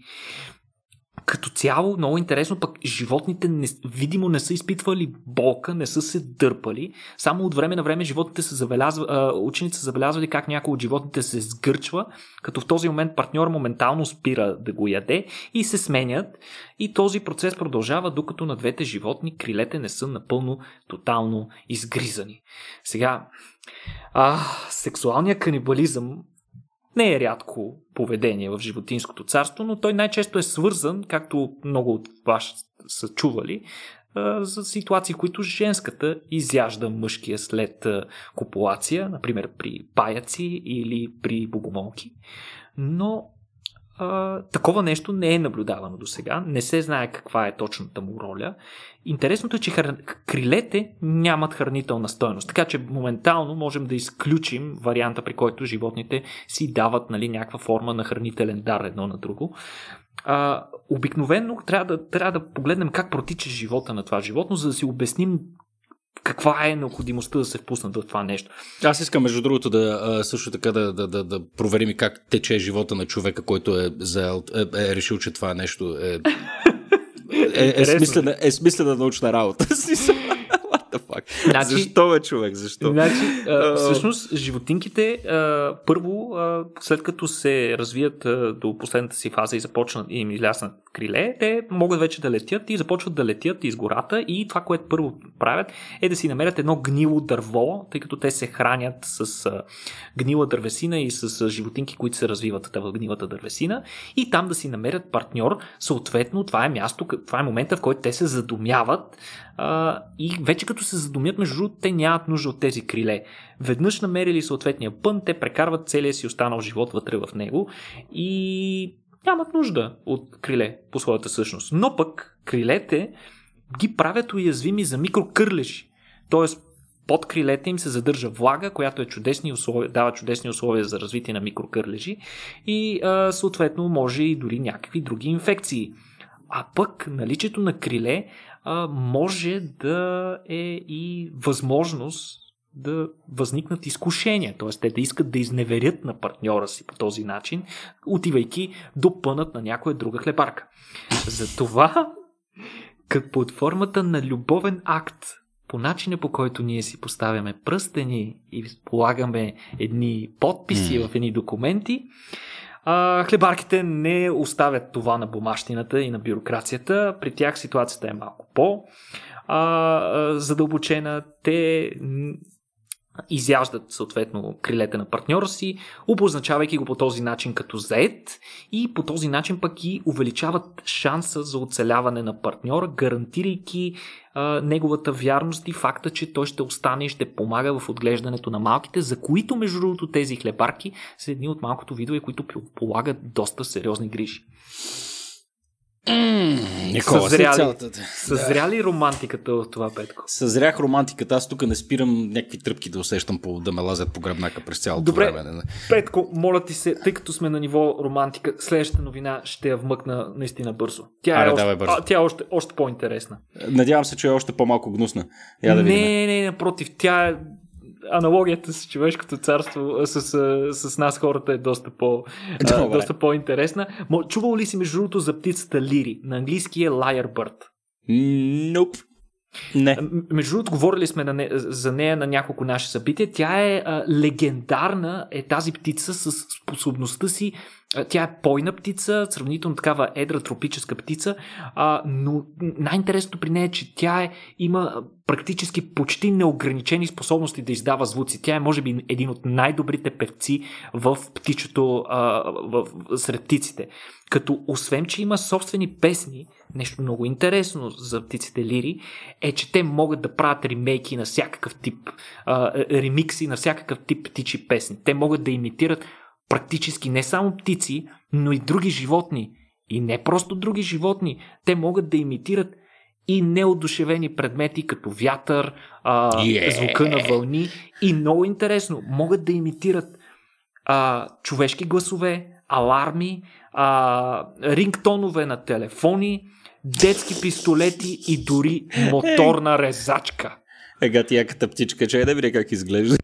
цяло много интересно, пък животните не, видимо не са изпитвали болка, не са се дърпали. Само от време на време животните са забелязва, учените са забелязвали как някой от животните се сгърчва, като в този момент партньор моментално спира да го яде и се сменят. И този процес продължава, докато на двете животни крилете не са напълно, тотално изгризани. Сега, а, сексуалният канибализъм не е рядко поведение в животинското царство, но той най-често е свързан, както много от вас са чували, за ситуации, които женската изяжда мъжкия след копулация, например при паяци или при богомолки. Но а, такова нещо не е наблюдавано до сега. Не се знае каква е точната му роля. Интересното е, че хр... крилете нямат хранителна стойност. Така че моментално можем да изключим варианта, при който животните си дават нали, някаква форма на хранителен дар едно на друго. А, обикновено трябва да, трябва да погледнем как протича живота на това животно, за да си обясним каква е необходимостта да се впуснат в това нещо. Аз искам, между другото, да също така да, да, да, да проверим и как тече живота на човека, който е, заел, е, е решил, че това нещо е, е, е, смислена, е смислена научна работа. fuck? Значи, Защо бе, човек? Защо? Значи, а, всъщност, животинките, а, първо, а, след като се развият а, до последната си фаза и започнат и им изляснат криле, те могат вече да летят и започват да летят из гората и това, което първо правят е да си намерят едно гнило дърво, тъй като те се хранят с а, гнила дървесина и с а, животинки, които се развиват в гнилата дървесина и там да си намерят партньор. Съответно, това е място, това е момента, в който те се задумяват а, и вече като се задумят, между другото, те нямат нужда от тези криле. Веднъж намерили съответния пън, те прекарват целия си останал живот вътре в него и нямат нужда от криле по своята същност. Но пък крилете ги правят уязвими за микрокърлежи. Тоест, под крилете им се задържа влага, която е чудесни условия, дава чудесни условия за развитие на микрокърлежи и а, съответно може и дори някакви други инфекции. А пък наличието на криле а, може да е и възможност да възникнат изкушения, т.е. те да искат да изневерят на партньора си по този начин, отивайки до пънат на някоя друга хлебарка. Затова, как под формата на любовен акт, по начина по който ние си поставяме пръстени и полагаме едни подписи mm. в едни документи, а, хлебарките не оставят това на бумащината и на бюрокрацията. При тях ситуацията е малко по- а, задълбочена. Те изяждат съответно крилете на партньора си, обозначавайки го по този начин като заед и по този начин пък и увеличават шанса за оцеляване на партньора, гарантирайки неговата вярност и факта, че той ще остане и ще помага в отглеждането на малките, за които между другото тези хлебарки са едни от малкото видове, които полагат доста сериозни грижи. Никола, съзряли, съзряли да. романтиката в това, Петко? Съзрях романтиката. Аз тук не спирам някакви тръпки да усещам по, да ме лазят по гръбнака през цялото Добре, време. Петко, моля ти се, тъй като сме на ниво романтика, следващата новина ще я вмъкна наистина бързо. Тя е Аре, още, бързо. А, тя е още, още по-интересна. Надявам се, че е още по-малко гнусна. Я да не, не, не, напротив, тя е аналогията с човешкото царство с, с, с нас хората е доста, по, а, доста по-интересна. Чувал ли си между другото за птицата Лири? На английски е Lyrebird. Nope. Не. Между другото, говорили сме на не, за нея на няколко наши събития. Тя е а, легендарна, е тази птица с способността си. Тя е пойна птица, сравнително такава едра тропическа птица, а, но най-интересното при нея е, че тя е, има практически почти неограничени способности да издава звуци. Тя е, може би, един от най-добрите певци в птичето, а, в, сред птиците. Като освен, че има собствени песни, нещо много интересно за птиците лири, е, че те могат да правят ремейки на всякакъв тип, а, ремикси на всякакъв тип птичи песни. Те могат да имитират практически не само птици, но и други животни. И не просто други животни. Те могат да имитират и неодушевени предмети, като вятър, а, yeah. звука на вълни. И много интересно, могат да имитират а, човешки гласове, аларми, а, рингтонове на телефони, детски пистолети и дори моторна резачка. Ега ти яката птичка, че е да видя как изглежда.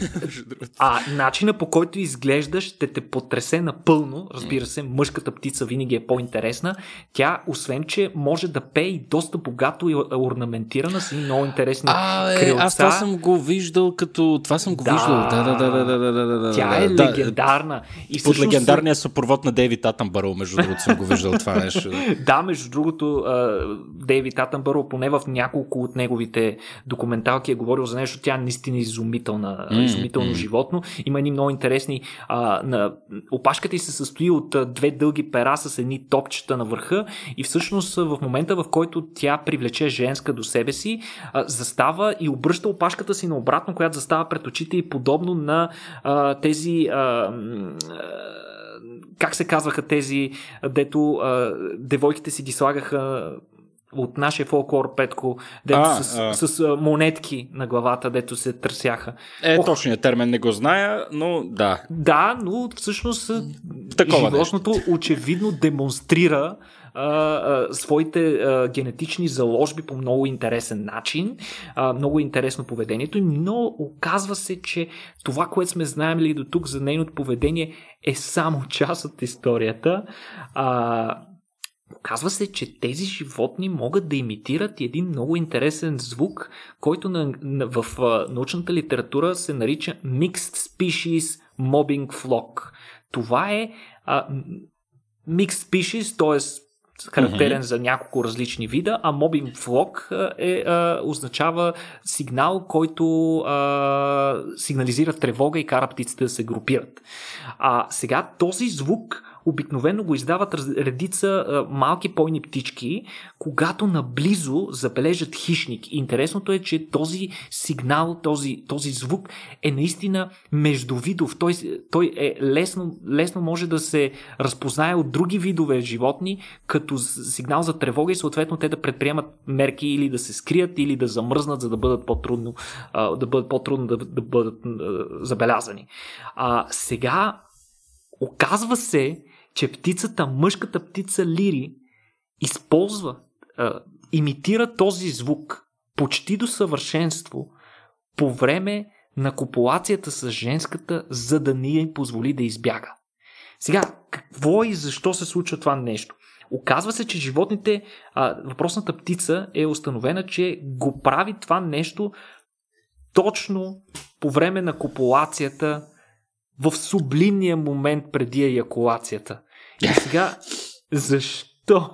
а начина по който изглеждаш ще те потресе напълно. Разбира се, мъжката птица винаги е по-интересна. Тя, освен, че може да пее и доста богато и орнаментирана с много интересни а, крилца. Аз това съм го виждал като... Това съм го да, виждал. Да, да, да, да, да, да, да. Тя е да, легендарна. И Под легендарния съпровод на Дейвид Атънбърл, между другото, съм го виждал това нещо. да, между другото, Дейвид Атънбърл, поне в няколко от неговите документалки е говорил за нещо, тя е наистина изумителна, mm, изумително mm. животно. Има едни много интересни. А, на, опашката й се състои от две дълги пера с едни топчета на върха и всъщност в момента, в който тя привлече женска до себе си, а, застава и обръща опашката си наобратно, която застава пред очите и подобно на а, тези. А, как се казваха тези, дето а, девойките си ги слагаха от нашия фолклор Петко, дето а, с, а... с, монетки на главата, дето се търсяха. Е, Ох, точният термин не го зная, но да. Да, но всъщност Такова животното нещо. очевидно демонстрира а, а, своите а, генетични заложби по много интересен начин, а, много интересно поведението им, но оказва се, че това, което сме знаели до тук за нейното поведение е само част от историята. А, Оказва се, че тези животни могат да имитират един много интересен звук, който на, на, в научната литература се нарича Mixed Species Mobbing Flock. Това е а, Mixed Species, т.е. характерен mm-hmm. за няколко различни вида, а Mobbing Flock е, а, означава сигнал, който а, сигнализира тревога и кара птиците да се групират. А сега този звук обикновено го издават редица малки пойни птички, когато наблизо забележат хищник. Интересното е, че този сигнал, този, този звук е наистина междувидов. Той, той е лесно, лесно може да се разпознае от други видове животни, като сигнал за тревога и съответно те да предприемат мерки или да се скрият, или да замръзнат, за да бъдат по-трудно, да бъдат по-трудно да, да бъдат забелязани. А, сега оказва се, че птицата, мъжката птица Лири, използва, а, имитира този звук почти до съвършенство по време на копулацията с женската, за да ни я позволи да избяга. Сега, какво и защо се случва това нещо? Оказва се, че животните, а, въпросната птица е установена, че го прави това нещо точно по време на копулацията в сублимния момент преди еякулацията. И сега, защо?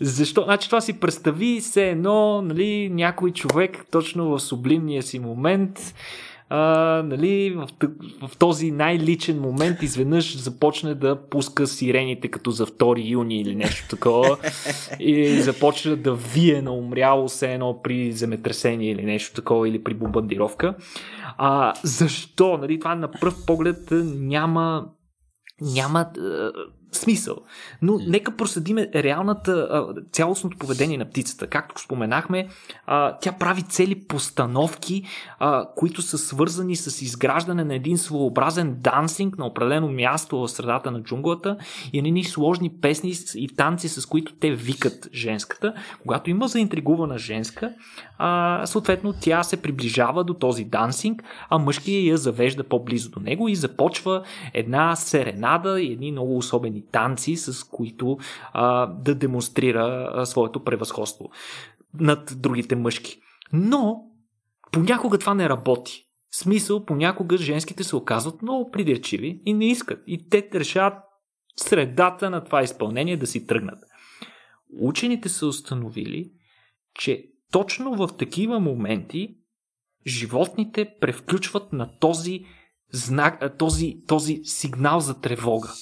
Защо? Значи това си представи се едно, нали, някой човек точно в сублимния си момент а, нали, в, в този най-личен момент изведнъж започне да пуска сирените като за 2 юни или нещо такова и започне да вие на умряло се едно при земетресение или нещо такова или при бомбардировка. А, защо? Нали, това на пръв поглед няма няма смисъл. Но нека проследиме реалната, цялостното поведение на птицата. Както споменахме, тя прави цели постановки, които са свързани с изграждане на един своеобразен дансинг на определено място в средата на джунглата и едни сложни песни и танци, с които те викат женската. Когато има заинтригувана женска, съответно тя се приближава до този дансинг, а мъжкият я завежда по-близо до него и започва една серенада и едни много особени танци, с които а, да демонстрира а, своето превъзходство над другите мъжки. Но понякога това не работи. В смисъл, понякога женските се оказват много придирчиви и не искат. И те решават средата на това изпълнение да си тръгнат. Учените са установили, че точно в такива моменти животните превключват на този знак, този, този сигнал за тревога.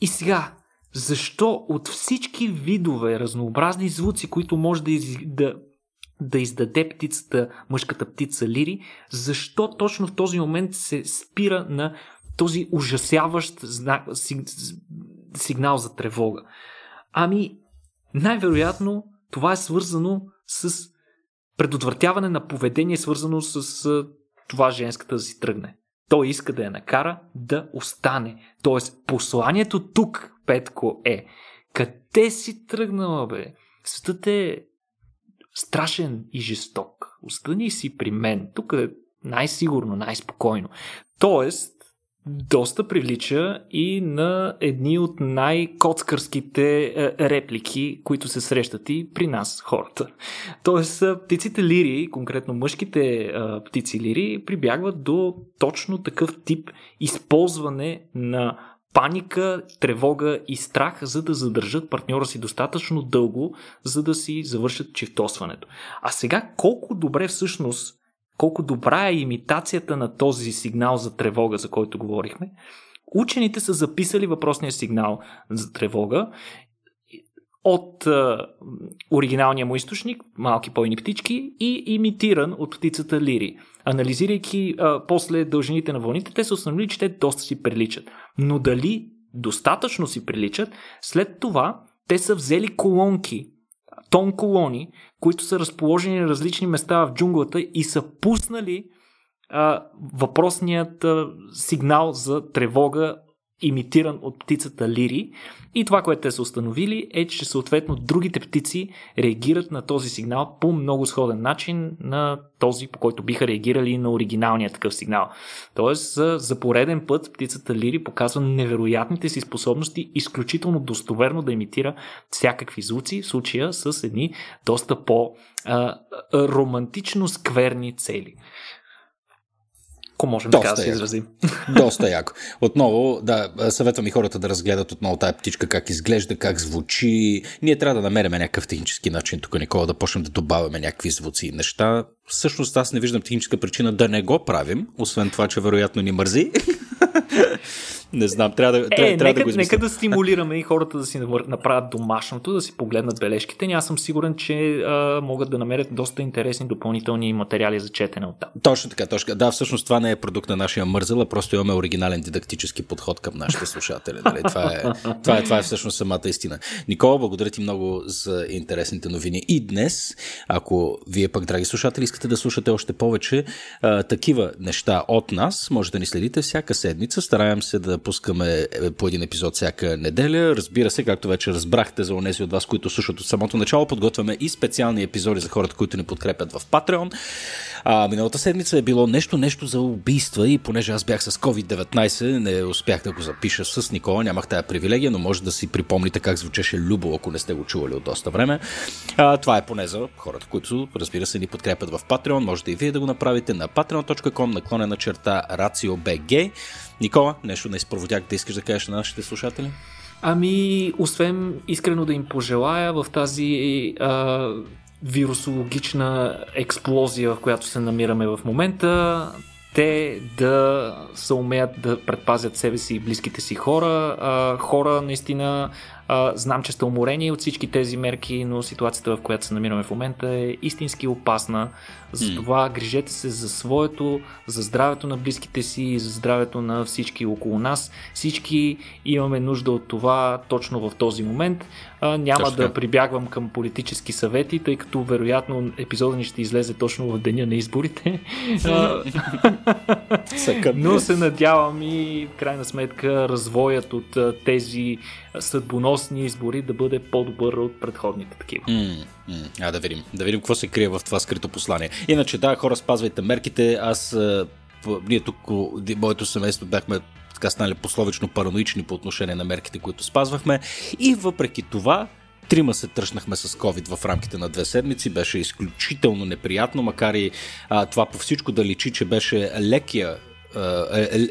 И сега, защо от всички видове разнообразни звуци, които може да, из, да, да издаде птицата, мъжката птица Лири, защо точно в този момент се спира на този ужасяващ знак, сигнал за тревога? Ами, най-вероятно това е свързано с предотвратяване на поведение, свързано с това женската да си тръгне. Той иска да я накара да остане. Тоест, посланието тук, Петко, е къде си тръгнала, бе? Светът е страшен и жесток. Остани си при мен. Тук е най-сигурно, най-спокойно. Тоест, доста привлича и на едни от най-коцкърските е, реплики, които се срещат и при нас, хората. Тоест, е, птиците лири, конкретно мъжките е, птици лири, прибягват до точно такъв тип използване на паника, тревога и страх, за да задържат партньора си достатъчно дълго, за да си завършат чифтосването. А сега колко добре всъщност колко добра е имитацията на този сигнал за тревога, за който говорихме, учените са записали въпросния сигнал за тревога от а, оригиналния му източник, малки пойни птички, и имитиран от птицата Лири. Анализирайки а, после дължините на вълните, те са установили, че те доста си приличат. Но дали достатъчно си приличат, след това те са взели колонки тон колони, които са разположени на различни места в джунглата и са пуснали а, въпросният а, сигнал за тревога имитиран от птицата Лири. И това, което те са установили е, че съответно другите птици реагират на този сигнал по много сходен начин на този, по който биха реагирали на оригиналния такъв сигнал. Тоест, за пореден път птицата Лири показва невероятните си способности изключително достоверно да имитира всякакви звуци, в случая с едни доста по-романтично скверни цели ако можем доста така да се изразим. Доста яко. Отново, да, съветвам и хората да разгледат отново тая птичка, как изглежда, как звучи. Ние трябва да намерим някакъв технически начин тук, Никола, да почнем да добавяме някакви звуци и неща. Всъщност аз не виждам техническа причина да не го правим, освен това, че вероятно ни мързи. Не знам, трябва да, е, трябва, нека, трябва да го Нека да стимулираме и хората да си направят домашното, да си погледнат бележките. Аз съм сигурен, че а, могат да намерят доста интересни допълнителни материали за четене от там. Точно така, точно. Да, всъщност това не е продукт на нашия мързъл, а просто имаме оригинален дидактически подход към нашите слушатели. Нали? Това, е, това, е, това е всъщност самата истина. Никола, благодаря ти много за интересните новини. И днес, ако вие пък, драги слушатели, искате да слушате още повече а, такива неща от нас, може да ни следите всяка седмица. Стараем се да пускаме е, по един епизод всяка неделя. Разбира се, както вече разбрахте за онези от вас, които слушат от самото начало, подготвяме и специални епизоди за хората, които ни подкрепят в Patreon. А, миналата седмица е било нещо, нещо за убийства и понеже аз бях с COVID-19, не успях да го запиша с Никола, нямах тая привилегия, но може да си припомните как звучеше Любо, ако не сте го чували от доста време. А, това е поне за хората, които, разбира се, ни подкрепят в Patreon. Можете и вие да го направите на patreon.com наклонена черта RACIOBG. Никола, нещо на изпроводяк да искаш да кажеш на нашите слушатели? Ами, освен искрено да им пожелая в тази а, вирусологична експлозия, в която се намираме в момента, те да се умеят да предпазят себе си и близките си хора, а, хора наистина А, знам, че сте уморени от всички тези мерки, но ситуацията, в която се намираме в момента е истински опасна. Затова mm. грижете се за своето, за здравето на близките си и за здравето на всички около нас. Всички имаме нужда от това точно в този момент. А, няма точно. да прибягвам към политически съвети, тъй като вероятно епизода ни ще излезе точно в деня на изборите. Но се надявам и в крайна сметка развоят от тези съдбоносни избори да бъде по-добър от предходните такива. Mm, mm. А да видим. Да видим какво се крие в това скрито послание. Иначе да, хора, спазвайте мерките. Аз ние тук, моето семейство бяхме така станали пословично параноични по отношение на мерките, които спазвахме. И въпреки това, Трима се тръщнахме с COVID в рамките на две седмици. Беше изключително неприятно, макар и а, това по всичко да личи, че беше лекия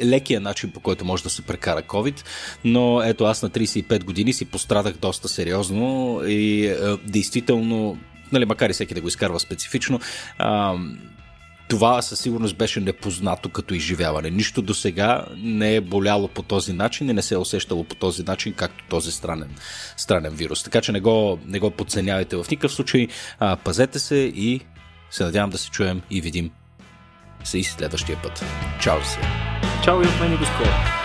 лекия начин по който може да се прекара COVID, но ето аз на 35 години си пострадах доста сериозно и е, действително, нали, макар и всеки да го изкарва специфично, това със сигурност беше непознато като изживяване. Нищо до сега не е боляло по този начин и не се е усещало по този начин, както този странен, странен вирус. Така че не го, не го подценявайте в никакъв случай. Пазете се и се надявам да се чуем и видим се и следващия път. Чао се! Чао и от мен и до скоро!